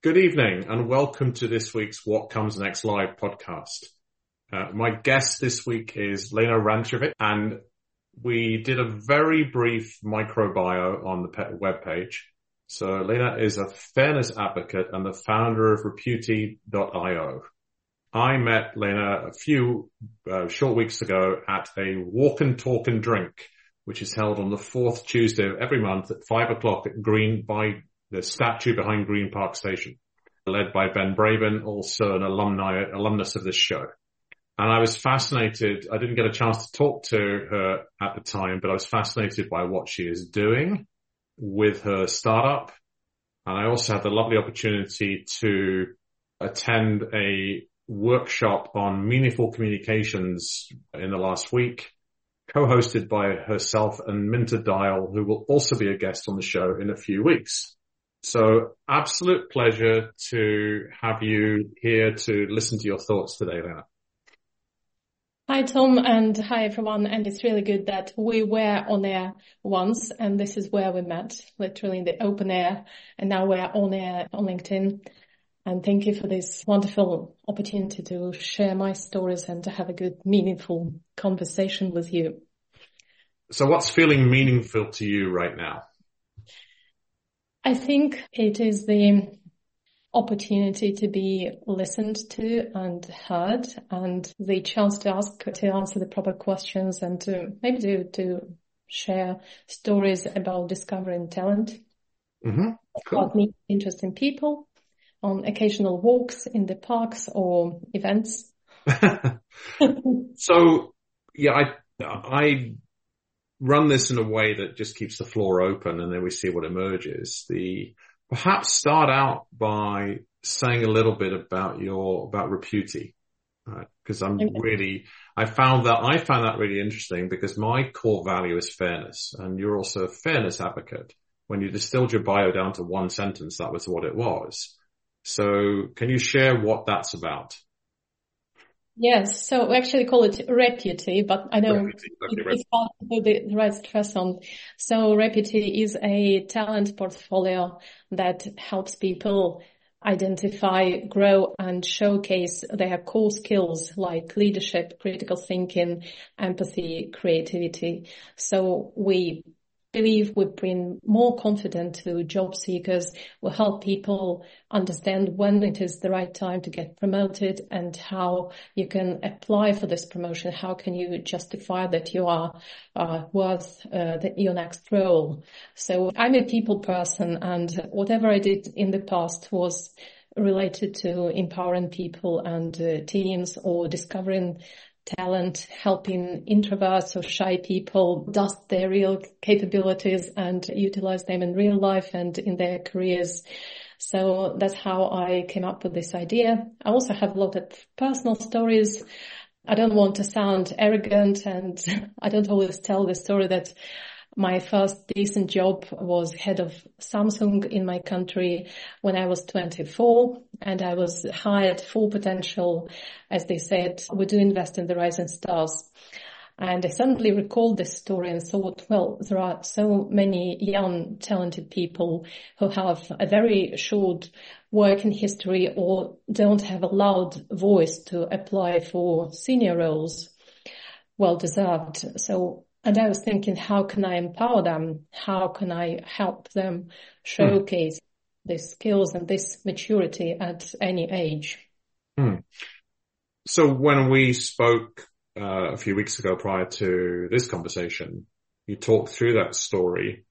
Good evening and welcome to this week's What Comes Next Live podcast. Uh, my guest this week is Lena Rantsevich and we did a very brief microbio on the webpage. So Lena is a fairness advocate and the founder of Reputy.io. I met Lena a few uh, short weeks ago at a walk and talk and drink, which is held on the fourth Tuesday of every month at five o'clock at Green by the statue behind Green Park Station, led by Ben Braben, also an alumni, alumnus of this show. And I was fascinated. I didn't get a chance to talk to her at the time, but I was fascinated by what she is doing with her startup. And I also had the lovely opportunity to attend a workshop on meaningful communications in the last week, co-hosted by herself and Minter Dial, who will also be a guest on the show in a few weeks. So absolute pleasure to have you here to listen to your thoughts today, Lena. Hi, Tom, and hi, everyone. And it's really good that we were on air once, and this is where we met, literally in the open air, and now we're on air on LinkedIn. And thank you for this wonderful opportunity to share my stories and to have a good, meaningful conversation with you. So what's feeling meaningful to you right now? I think it is the opportunity to be listened to and heard and the chance to ask, to answer the proper questions and to maybe to, to share stories about discovering talent. Mm-hmm. Cool. About meeting interesting people on occasional walks in the parks or events. so yeah, I, I run this in a way that just keeps the floor open and then we see what emerges. The perhaps start out by saying a little bit about your about Reputy. Right? Because I'm okay. really, I found that, I found that really interesting because my core value is fairness and you're also a fairness advocate. When you distilled your bio down to one sentence, that was what it was. So can you share what that's about? Yes. So we actually call it Reputy, but I know it's hard to put the right stress on. So Reputy is a talent portfolio that helps people identify, grow and showcase their core skills like leadership, critical thinking, empathy, creativity. So we believe we bring more confidence to job seekers. We help people understand when it is the right time to get promoted and how you can apply for this promotion. How can you justify that you are uh, worth uh, the, your next role? So I'm a people person and whatever I did in the past was related to empowering people and uh, teams or discovering talent, helping introverts or shy people dust their real capabilities and utilize them in real life and in their careers. So that's how I came up with this idea. I also have a lot of personal stories. I don't want to sound arrogant and I don't always tell the story that my first decent job was head of Samsung in my country when I was 24 and I was hired full potential. As they said, we do invest in the rising stars. And I suddenly recalled this story and thought, well, there are so many young, talented people who have a very short working history or don't have a loud voice to apply for senior roles. Well deserved. So and I was thinking, how can I empower them? How can I help them showcase mm. these skills and this maturity at any age? Mm. So when we spoke uh, a few weeks ago prior to this conversation, you talked through that story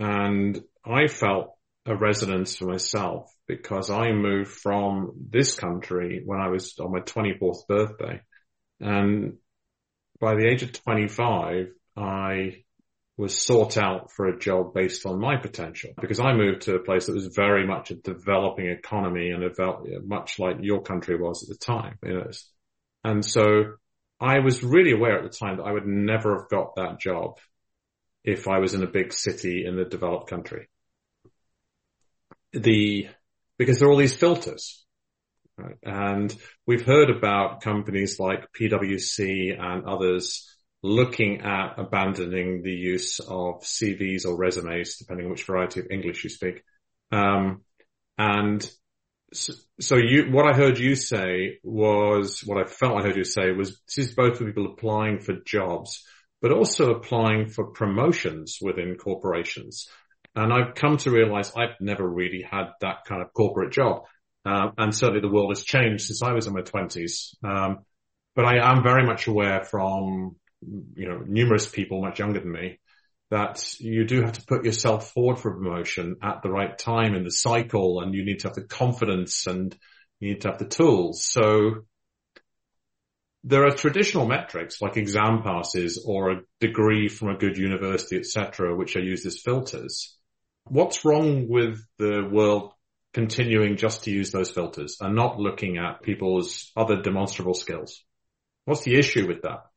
and I felt a resonance for myself because I moved from this country when I was on my 24th birthday. And by the age of 25, I was sought out for a job based on my potential because I moved to a place that was very much a developing economy and a, much like your country was at the time. You know, and so I was really aware at the time that I would never have got that job if I was in a big city in a developed country. The, because there are all these filters. Right? And we've heard about companies like PwC and others looking at abandoning the use of CVs or resumes, depending on which variety of English you speak. Um, and So, so you, what I heard you say was, what I felt I heard you say was, this is both for people applying for jobs, but also applying for promotions within corporations. And I've come to realize I've never really had that kind of corporate job. Uh, and certainly the world has changed since I was in my twenties. Um, but I am very much aware from, you know, numerous people much younger than me that you do have to put yourself forward for promotion at the right time in the cycle and you need to have the confidence and you need to have the tools. So there are traditional metrics like exam passes or a degree from a good university, etc., which are used as filters. What's wrong with the world continuing just to use those filters and not looking at people's other demonstrable skills? What's the issue with that?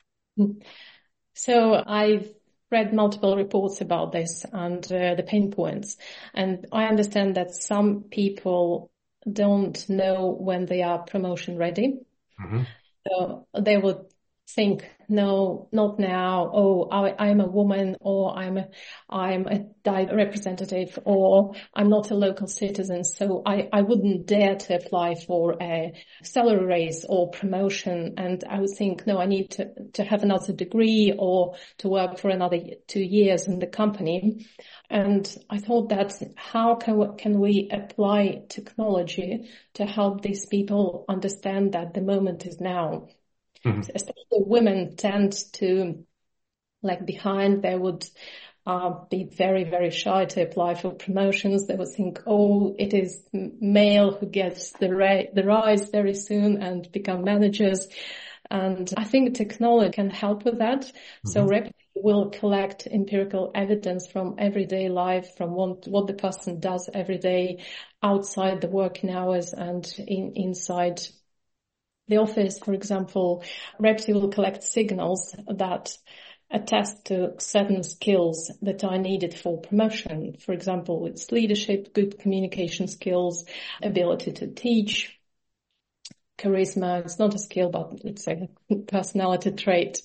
So I've read multiple reports about this and uh, the pain points. And I understand that some people don't know when they are promotion ready. Mm-hmm. So they would think, no, not now. Oh, I, am a woman or I'm a, I'm a representative or I'm not a local citizen. So I, I wouldn't dare to apply for a salary raise or promotion. And I would think, no, I need to, to have another degree or to work for another two years in the company. And I thought that how can can we apply technology to help these people understand that the moment is now? Mm-hmm. Especially women tend to like behind, they would uh, be very, very shy to apply for promotions. They would think, oh, it is male who gets the, ra- the rise very soon and become managers. And I think technology can help with that. Mm-hmm. So Reputy will collect empirical evidence from everyday life, from what, what the person does every day outside the working hours and in, inside the office, for example, Reputy will collect signals that attest to certain skills that are needed for promotion. For example, it's leadership, good communication skills, ability to teach, charisma. It's not a skill, but it's a personality trait.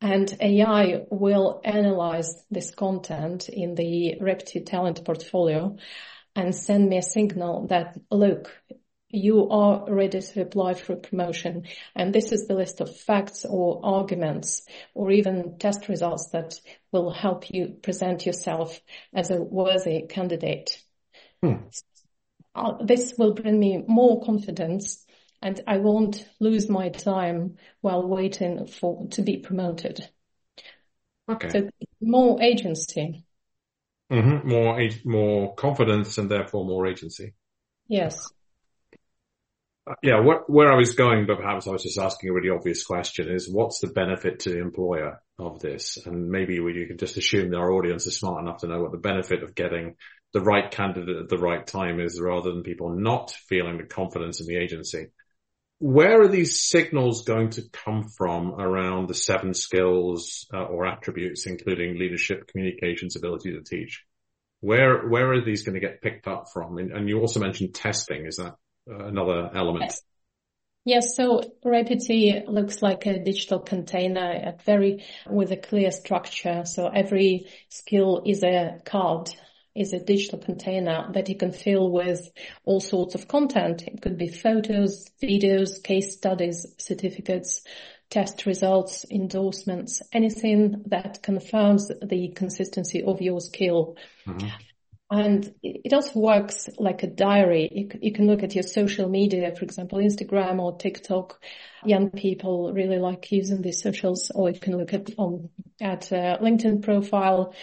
And AI will analyze this content in the Reputy talent portfolio and send me a signal that, look, you are ready to apply for promotion. And this is the list of facts or arguments or even test results that will help you present yourself as a worthy candidate. Hmm. Uh, this will bring me more confidence and I won't lose my time while waiting for to be promoted. Okay. So more agency. Mm-hmm. More, more confidence and therefore more agency. Yes yeah, where I was going, but perhaps I was just asking a really obvious question is what's the benefit to the employer of this? And maybe we, you can just assume that our audience is smart enough to know what the benefit of getting the right candidate at the right time is rather than people not feeling the confidence in the agency. Where are these signals going to come from around the seven skills uh, or attributes, including leadership, communications, ability to teach? Where, where are these going to get picked up from? And, and you also mentioned testing. Is that another element. Yes. So Reputy looks like a digital container, at very with a clear structure. So every skill is a card, is a digital container that you can fill with all sorts of content. It could be photos, videos, case studies, certificates, test results, endorsements, anything that confirms the consistency of your skill. Mm-hmm. And it also works like a diary. You, can look at your social media, for example, Instagram or TikTok. Young people really like using these socials, or you can look at um, at LinkedIn profile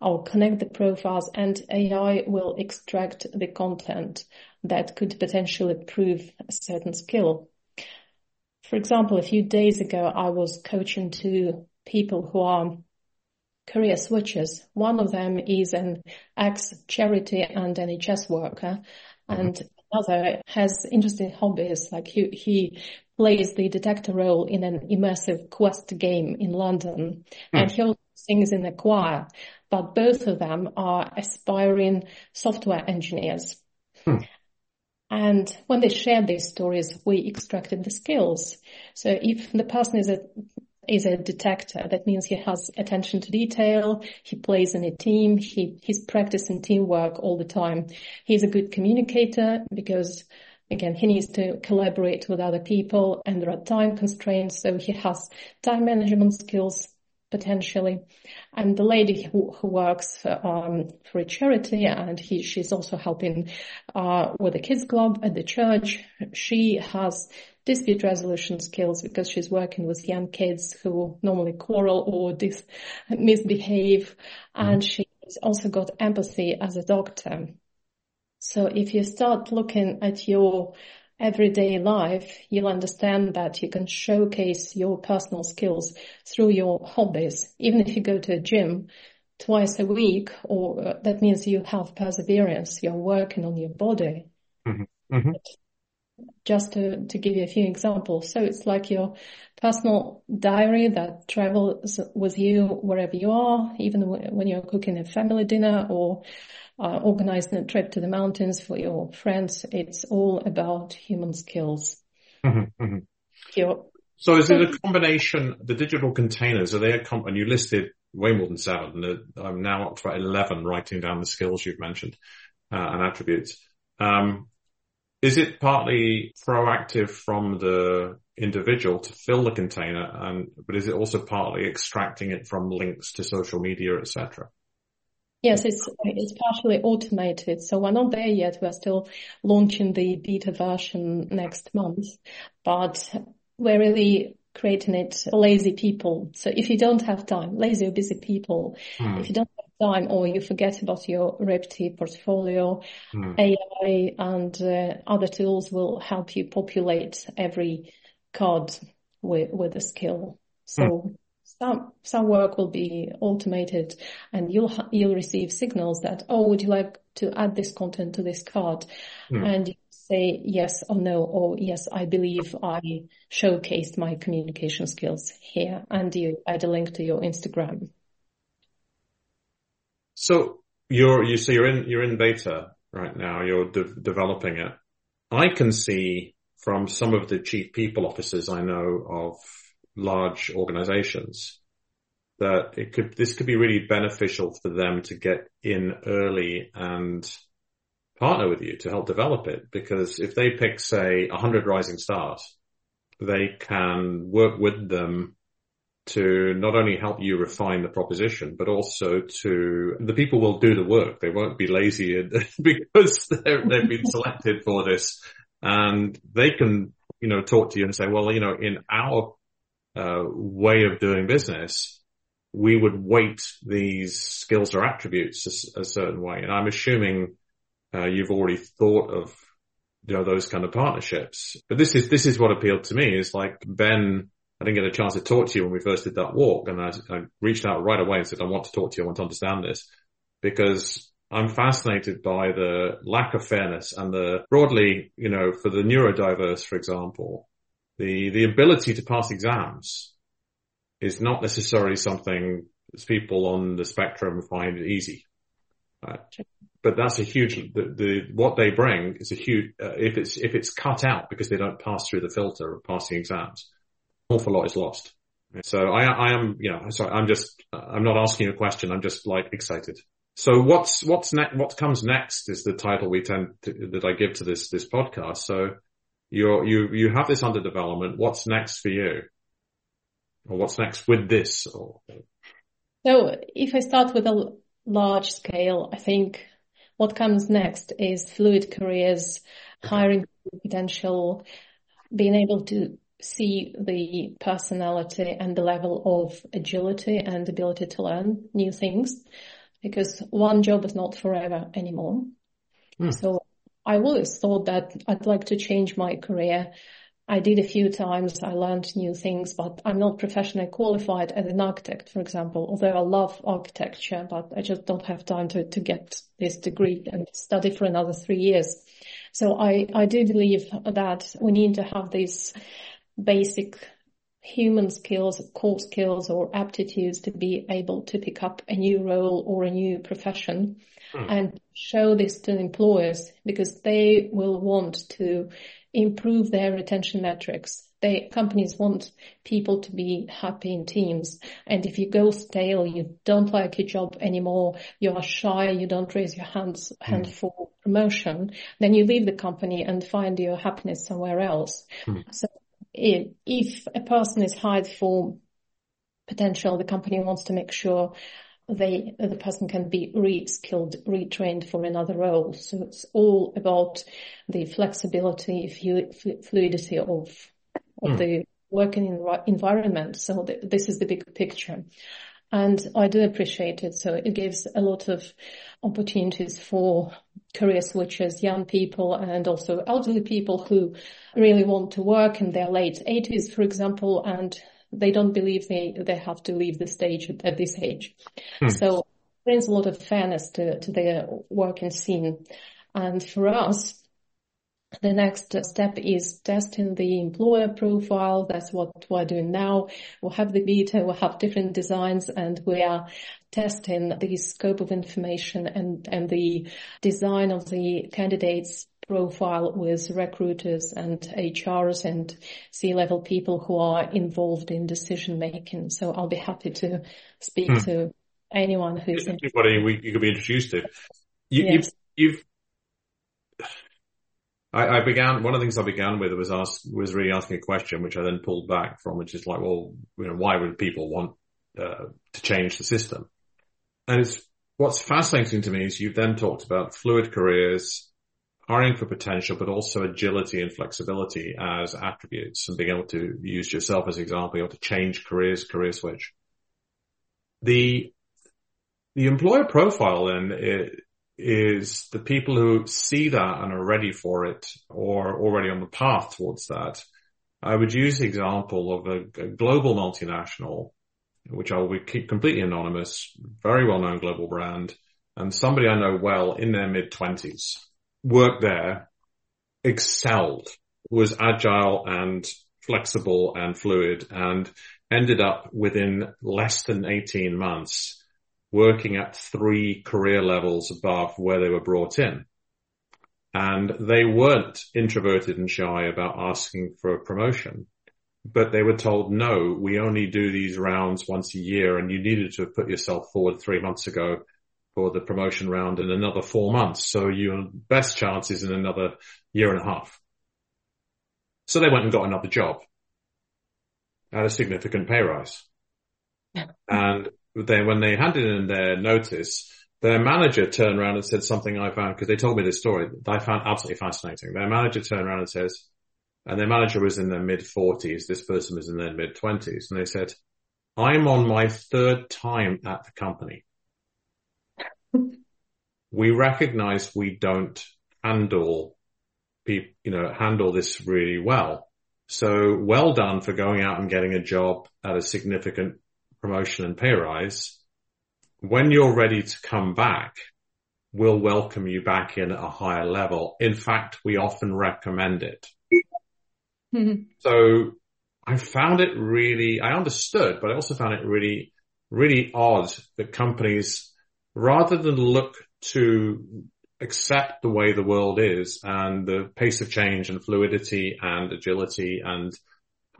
or connect the profiles, and AI will extract the content that could potentially prove a certain skill. For example, a few days ago, I was coaching two people who are career switches. One of them is an ex-charity and NHS worker, mm-hmm. and another has interesting hobbies, like he, he plays the detective role in an immersive quest game in London, mm. and he also sings in a choir. But both of them are aspiring software engineers. Mm. And when they shared these stories, we extracted the skills. So if the person is a is a detector. That means he has attention to detail. He plays in a team. He, he's practicing teamwork all the time. He's a good communicator because again, he needs to collaborate with other people and there are time constraints. So he has time management skills potentially. And the lady who, who works um, for a charity and he, she's also helping uh, with the kids club at the church. She has dispute resolution skills because she's working with young kids who normally quarrel or dis- misbehave. Mm-hmm. And she's also got empathy as a doctor. So if you start looking at your everyday life, you'll understand that you can showcase your personal skills through your hobbies. Even if you go to a gym twice a week, or uh, that means you have perseverance, you're working on your body. Mm-hmm. Mm-hmm. Just to, to give you a few examples. So it's like your personal diary that travels with you wherever you are, even when you're cooking a family dinner or uh, organizing a trip to the mountains for your friends. It's all about human skills. Mm-hmm, mm-hmm. So is it a combination, the digital containers, are they a comp, and you listed way more than seven, and I'm now up to 11 writing down the skills you've mentioned uh, and attributes. Um, is it partly proactive from the individual to fill the container and, but is it also partly extracting it from links to social media, etc.? Yes, it's it's partially automated. So we're not there yet. We're still launching the beta version next month, but we're really creating it for lazy people. So if you don't have time, lazy or busy people, mm. if you don't have time or you forget about your Reputy portfolio, mm. AI and uh, other tools will help you populate every card with, with a skill. So mm some some work will be automated and you'll you'll receive signals that oh would you like to add this content to this card mm. and you say yes or no or yes I believe I showcased my communication skills here and you add a link to your Instagram. So you're you so you're in you're in beta right now. You're de- developing it. I can see from some of the chief people officers I know of large organizations that it could, this could be really beneficial for them to get in early and partner with you to help develop it. Because if they pick, say, hundred rising stars, they can work with them to not only help you refine the proposition, but also to the people will do the work. They won't be lazy because they've been selected for this and they can, you know, talk to you and say, well, you know, in our uh, way of doing business, we would weight these skills or attributes a, a certain way. And I'm assuming uh, you've already thought of you know those kind of partnerships. But this is this is what appealed to me is like Ben. I didn't get a chance to talk to you when we first did that walk, and I, I reached out right away and said, "I want to talk to you. I want to understand this," because I'm fascinated by the lack of fairness and the broadly, you know, for the neurodiverse, for example, the, the ability to pass exams is not necessarily something that people on the spectrum find easy. Right? But that's a huge, the, the, what they bring is a huge, uh, if it's, if it's cut out because they don't pass through the filter of passing exams, an awful lot is lost. So I, I am, you know, sorry, I'm just, I'm not asking a question. I'm just like excited. So what's, what's next, what comes next is the title we tend to, that I give to this, this podcast. So you're, you, you have this under development. What's next for you? Or what's next with this? So if I start with a large scale, I think what comes next is fluid careers, hiring potential, being able to see the personality and the level of agility and ability to learn new things because one job is not forever anymore. Mm. So I always thought that I'd like to change my career. I did a few times. I learned new things, but I'm not professionally qualified as an architect, for example, although I love architecture, but I just don't have time to, to get this degree and study for another three years. So I, I do believe that we need to have these basic human skills, core skills or aptitudes to be able to pick up a new role or a new profession hmm. and show this to employers because they will want to improve their retention metrics. they companies want people to be happy in teams. And if you go stale, you don't like your job anymore, you are shy, you don't raise your hands mm. hand for promotion, then you leave the company and find your happiness somewhere else. Mm. So if a person is hired for potential, the company wants to make sure they the person can be re-skilled, retrained for another role. So it's all about the flexibility, fluidity of of mm. the working environment. So th- this is the big picture. And I do appreciate it. So it gives a lot of opportunities for career switches, young people and also elderly people who really want to work in their late 80s, for example, and they don't believe they, they have to leave the stage at this age. Hmm. So brings a lot of fairness to, to their working scene. And for us, the next step is testing the employer profile. That's what we're doing now. We'll have the beta, we'll have different designs and we are testing the scope of information and, and the design of the candidates profile with recruiters and HRs and C-level people who are involved in decision making. So I'll be happy to speak hmm. to anyone who's anybody we, you could be introduced to. You, yes. You've, you've I, I, began one of the things I began with was ask was really asking a question, which I then pulled back from, which is like, well, you know, why would people want uh, to change the system? And it's what's fascinating to me is you've then talked about fluid careers, hiring for potential, but also agility and flexibility as attributes and being able to use yourself as an example, able to change careers, career switch. The, the employer profile then is the people who see that and are ready for it or already on the path towards that. I would use the example of a, a global multinational, which I will keep completely anonymous, very well known global brand and somebody I know well in their mid twenties worked there, excelled, was agile and flexible and fluid and ended up within less than 18 months working at three career levels above where they were brought in. And they weren't introverted and shy about asking for a promotion, but they were told, no, we only do these rounds once a year and you needed to have put yourself forward three months ago for the promotion round in another four months. So your best chance is in another year and a half. So they went and got another job at a significant pay rise. and then when they handed in their notice, their manager turned around and said something I found, because they told me this story that I found absolutely fascinating. Their manager turned around and says, and their manager was in their mid forties. This person was in their mid twenties. And they said, I'm on my third time at the company we recognize we don't handle people, you know, handle this really well. So well done for going out and getting a job at a significant promotion and pay rise. When you're ready to come back, we'll welcome you back in at a higher level. In fact, we often recommend it. Mm-hmm. So I found it really, I understood, but I also found it really, really odd that companies rather than look to accept the way the world is and the pace of change and fluidity and agility and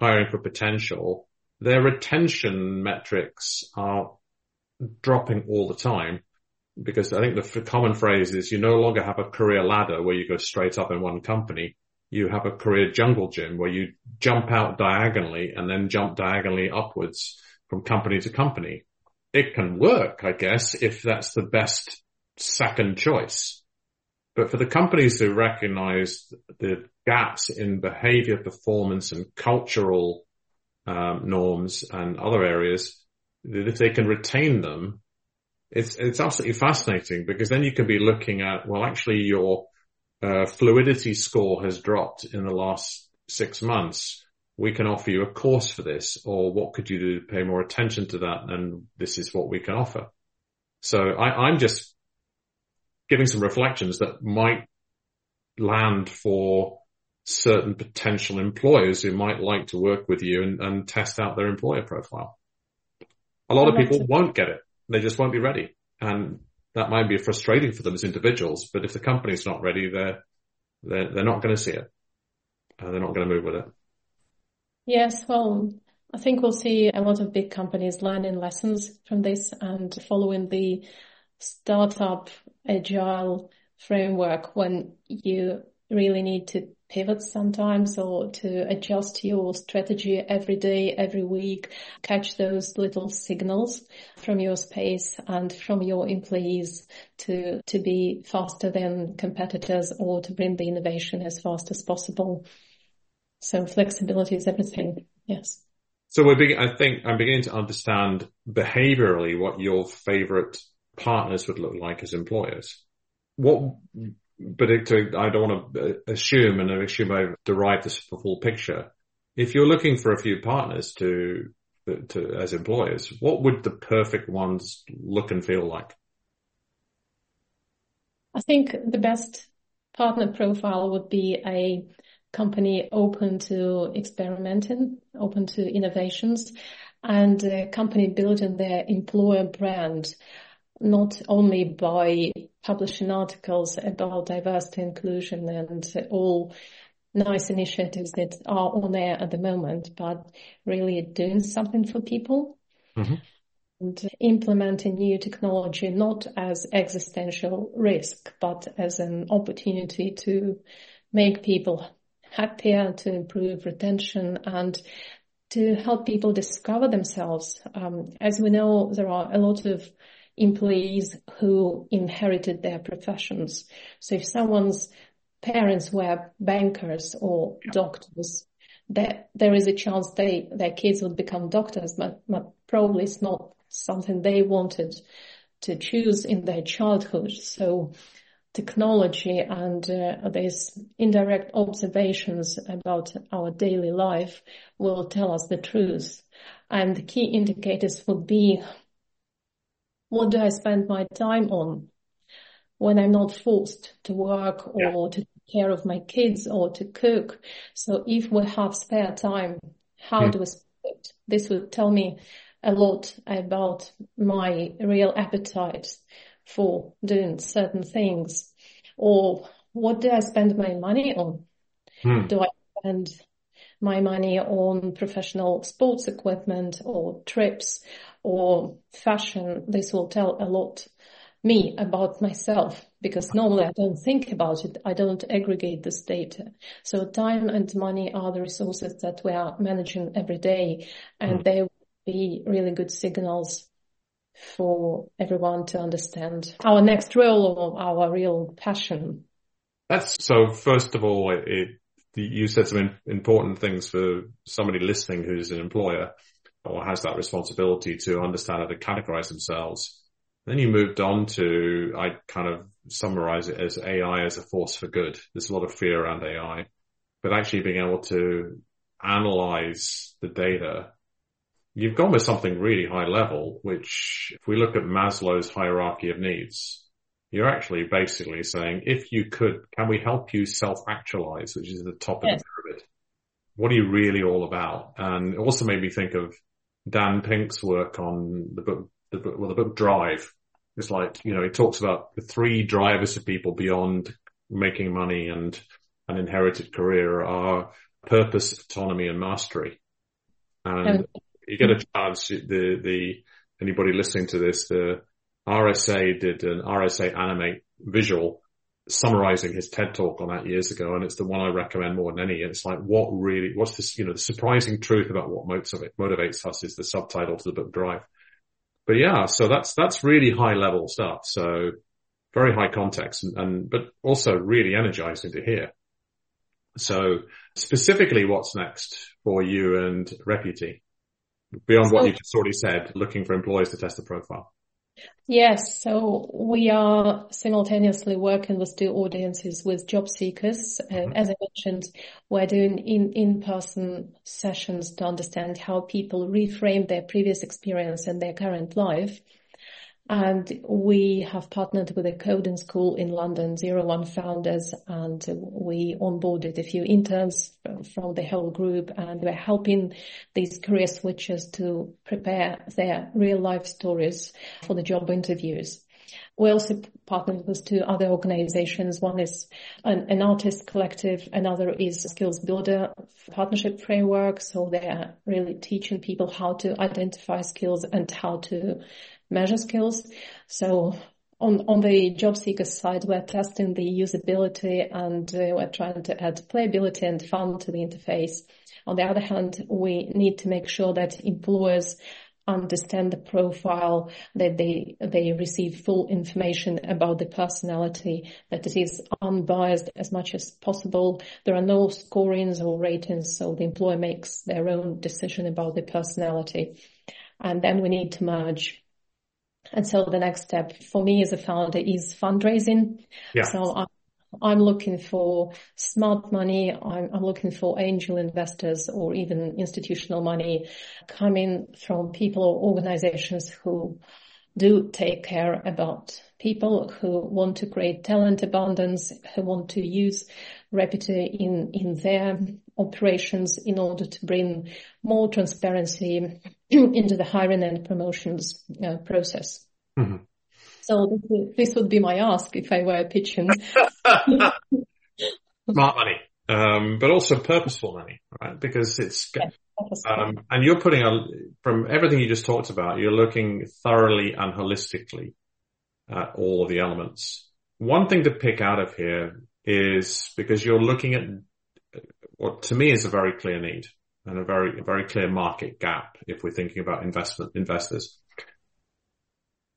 hiring for potential, their retention metrics are dropping all the time because I think the common phrase is you no longer have a career ladder where you go straight up in one company. You have a career jungle gym where you jump out diagonally and then jump diagonally upwards from company to company it can work, I guess, if that's the best second choice. But for the companies who recognize the gaps in behavior, performance and cultural um, norms and other areas, if they can retain them, it's, it's absolutely fascinating because then you can be looking at, well, actually your uh, fluidity score has dropped in the last six months we can offer you a course for this or what could you do to pay more attention to that? And this is what we can offer. So I, am just giving some reflections that might land for certain potential employers who might like to work with you and, and test out their employer profile. A lot of people won't get it. They just won't be ready. And that might be frustrating for them as individuals, but if the company's not ready, they're, they're, they're not going to see it. Uh, they're not going to move with it. Yes, well, I think we'll see a lot of big companies learning lessons from this and following the startup agile framework when you really need to pivot sometimes or to adjust your strategy every day, every week, catch those little signals from your space and from your employees to, to be faster than competitors or to bring the innovation as fast as possible. So flexibility is everything. Yes. So we're I think I'm beginning to understand behaviorally what your favorite partners would look like as employers. What but it, I don't want to uh, assume and I assume I've derived this full picture. If you're looking for a few partners to, to, as employers, what would the perfect ones look and feel like? I think the best partner profile would be a company open to experimenting, open to innovations, and a company building their employer brand not only by publishing articles about diversity, inclusion, and all nice initiatives that are on air at the moment, but really doing something for people. Mm-hmm. And implementing new technology not as existential risk, but as an opportunity to make people happier, to improve retention, and to help people discover themselves. Um, as we know, there are a lot of employees who inherited their professions. So if someone's parents were bankers or doctors, that there is a chance they their kids would become doctors, but, but probably it's not something they wanted to choose in their childhood. So technology and uh, these indirect observations about our daily life will tell us the truth. And the key indicators would be what do I spend my time on when I'm not forced to work or yeah. to take care of my kids or to cook? So if we have spare time, how hmm. do we spend it? This would tell me a lot about my real appetite for doing certain things or what do I spend my money on? Hmm. Do I spend my money on professional sports equipment or trips or fashion, this will tell a lot me about myself because normally I don't think about it. I don't aggregate this data. So time and money are the resources that we are managing every day and mm. they will be really good signals for everyone to understand our next role or our real passion. That's so first of all, it, you said some important things for somebody listening who's an employer or has that responsibility to understand how to categorize themselves. Then you moved on to, I kind of summarize it as AI as a force for good. There's a lot of fear around AI, but actually being able to analyze the data, you've gone with something really high level, which if we look at Maslow's hierarchy of needs, you're actually basically saying, if you could, can we help you self-actualize, which is the top yes. of the pyramid? What are you really all about? And it also made me think of Dan Pink's work on the book, the book, well, the book Drive. It's like, you know, he talks about the three drivers of people beyond making money and an inherited career are purpose, autonomy and mastery. And you get a chance, the, the, anybody listening to this, the RSA did an RSA animate visual summarizing his TED talk on that years ago. And it's the one I recommend more than any. And it's like, what really, what's this, you know, the surprising truth about what motivates us is the subtitle to the book Drive. But yeah, so that's, that's really high level stuff. So very high context and, and but also really energizing to hear. So specifically what's next for you and Reputy beyond what you just already said, looking for employees to test the profile? Yes. So we are simultaneously working with two audiences with job seekers. Uh, mm-hmm. As I mentioned, we're doing in, in-person sessions to understand how people reframe their previous experience and their current life. And we have partnered with a coding school in London, Zero One Founders, and we onboarded a few interns from the whole group, and we're helping these career switchers to prepare their real life stories for the job interviews. We also partnered with two other organizations. One is an, an artist collective. Another is Skills Builder partnership framework. So they are really teaching people how to identify skills and how to measure skills. So on, on the job seeker side, we're testing the usability and uh, we're trying to add playability and fun to the interface. On the other hand, we need to make sure that employers understand the profile, that they they receive full information about the personality, that it is unbiased as much as possible. There are no scorings or ratings, so the employer makes their own decision about the personality. And then we need to merge and so the next step for me as a founder is fundraising. Yeah. So I'm, I'm looking for smart money. I'm, I'm, looking for angel investors or even institutional money coming from people or organizations who do take care about people who want to create talent abundance, who want to use Reputy in, in their operations in order to bring more transparency into the hiring and promotions uh, process. Mm-hmm. So this would be my ask if I were a pitching. Smart money, um, but also purposeful money, right? Because it's, yeah, um, and you're putting a, from everything you just talked about, you're looking thoroughly and holistically at all of the elements. One thing to pick out of here is because you're looking at what to me is a very clear need and a very, very clear market gap if we're thinking about investment investors.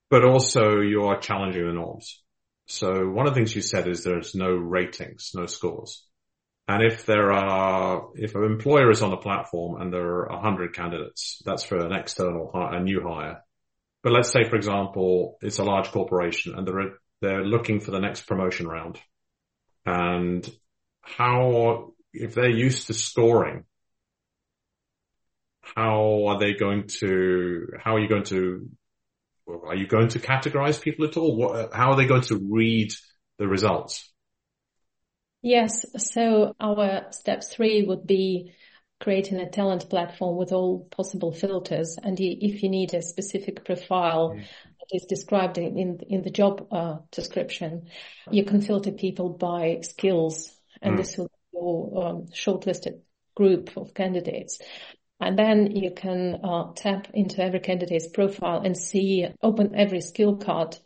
But also you are challenging the norms. So one of the things you said is there's no ratings, no scores. And if there are, if an employer is on a platform and there are a hundred candidates, that's for an external, a new hire. But let's say, for example, it's a large corporation and they're, they're looking for the next promotion round. And how if they're used to scoring, how are they going to, how are you going to, are you going to categorize people at all? What, how are they going to read the results? Yes. So our step three would be creating a talent platform with all possible filters. And if you need a specific profile mm. that is described in, in the job uh, description, you can filter people by skills and mm. this will your um, shortlisted group of candidates. And then you can uh, tap into every candidate's profile and see, open every skill card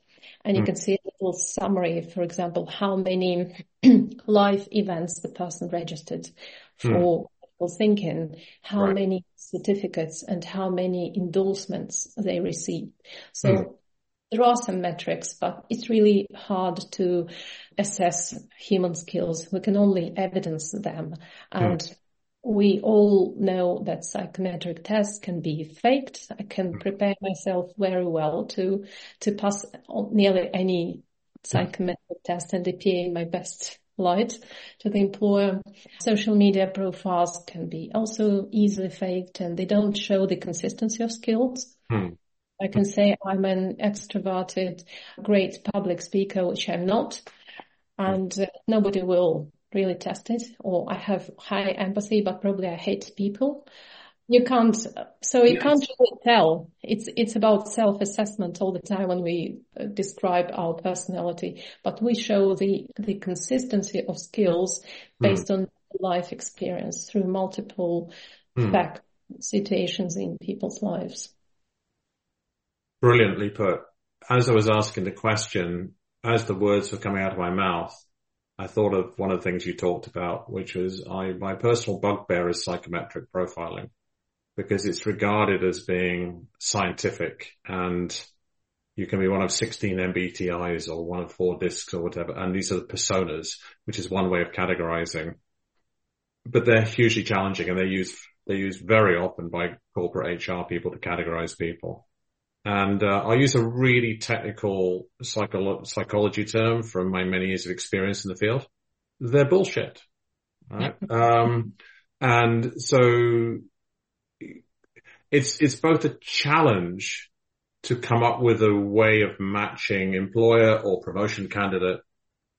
and you mm. can see a little summary, for example, how many live events the person registered for mm. thinking, how right. many certificates and how many endorsements they received. So mm. there are some metrics, but it's really hard to assess human skills. We can only evidence them. And mm. We all know that psychometric tests can be faked. I can mm. prepare myself very well to, to pass nearly any psychometric test and appear in my best light to the employer. Social media profiles can be also easily faked and they don't show the consistency of skills. Hmm. I can say I'm an extroverted, great public speaker, which I'm not and uh, nobody will really test it or I have high empathy, but probably I hate people. You can't, so you yes. can't really tell. It's, it's about self-assessment all the time when we uh, describe our personality, but we show the, the consistency of skills hmm. based mm. on life experience through multiple mm. fact situations in people's lives. Brilliantly put. As I was asking the question, as the words were coming out of my mouth, I thought of one of the things you talked about, which was I, my personal bugbear is psychometric profiling because it's regarded as being scientific and you can be one of 16 MBTIs or one of four discs or whatever. And these are the personas, which is one way of categorizing, but they're hugely challenging and they're used, they're used very often by corporate HR people to categorize people. And uh, I'll use a really technical psycholo- psychology term from my many years of experience in the field. They're bullshit. Right? um, and so it's, it's both a challenge to come up with a way of matching employer or promotion candidate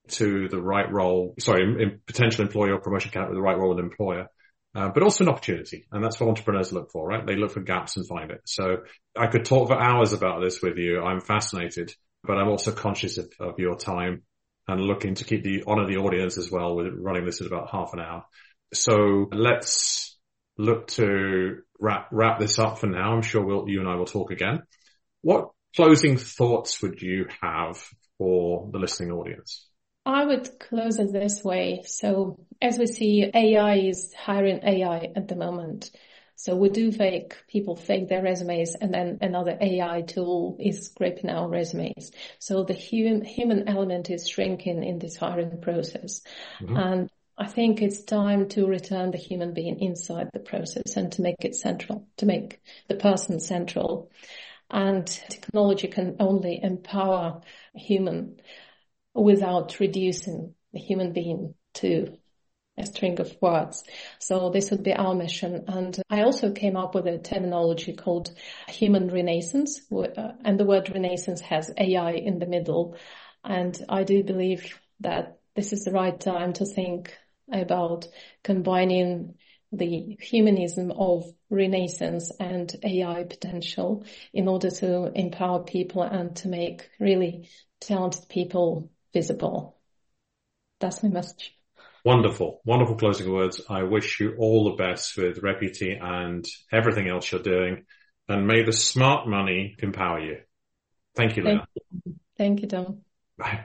to the right role, sorry, potential employer or promotion candidate with the right role with employer. Uh, but also an opportunity. And that's what entrepreneurs look for, right? They look for gaps and find it. So I could talk for hours about this with you. I'm fascinated. but I'm also conscious of, of your time and looking to keep the honor the audience as well with running this at about half an hour. So let's look to wrap wrap this up for now. I'm sure we'll you and I will talk again. What closing thoughts would you have for the listening audience? I would close it this way. So as we see, AI is hiring AI at the moment. So we do fake, people fake their resumes and then another AI tool is scraping our resumes. So the human, human element is shrinking in this hiring process. Mm-hmm. And I think it's time to return the human being inside the process and to make it central, to make the person central. And technology can only empower human without reducing the human being to a string of words. So this would be our mission. And I also came up with a terminology called human renaissance. Uh, and the word renaissance has AI in the middle. And I do believe that this is the right time to think about combining the humanism of renaissance and AI potential in order to empower people and to make really talented people visible. That's my message. Wonderful, wonderful closing words. I wish you all the best with Reputy and everything else you're doing. And may the smart money empower you. Thank you, Lena. Thank you, Thank you Tom. Bye.